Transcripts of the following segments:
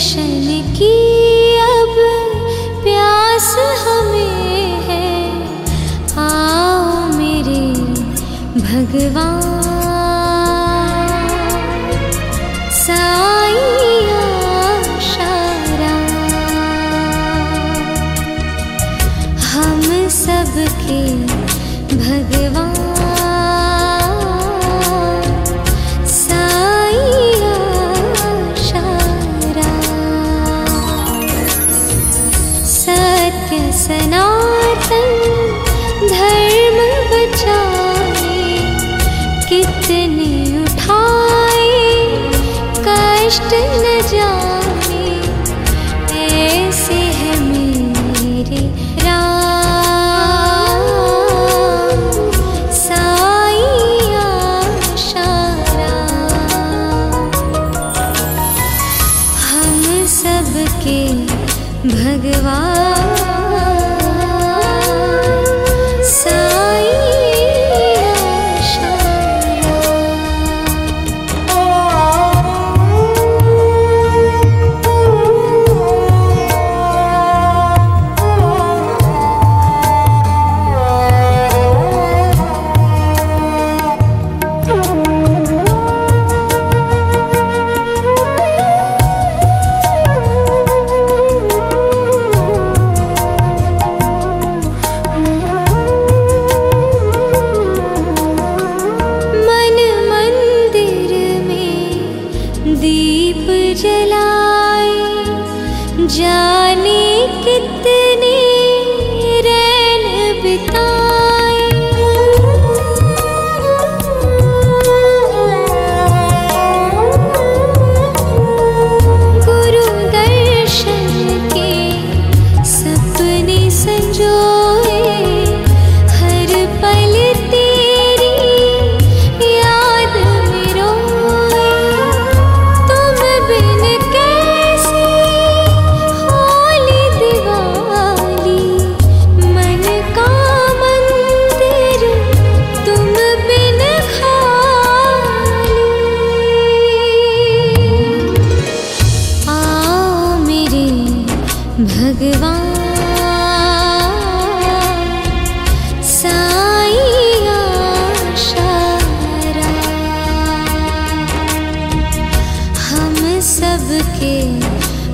दर्शन की अब प्यास हमें है। आओ मेरे भगवान। हम सबके भगवान। सनातन धर्म बचाए कितने उठाए कष्ट न जाए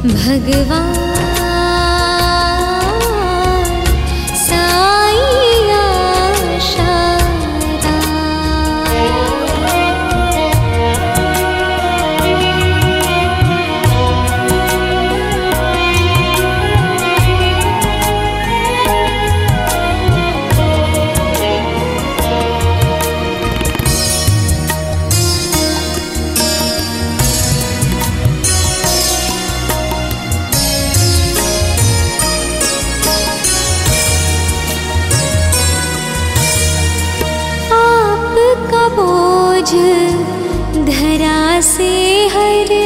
भगवान। धरा से हर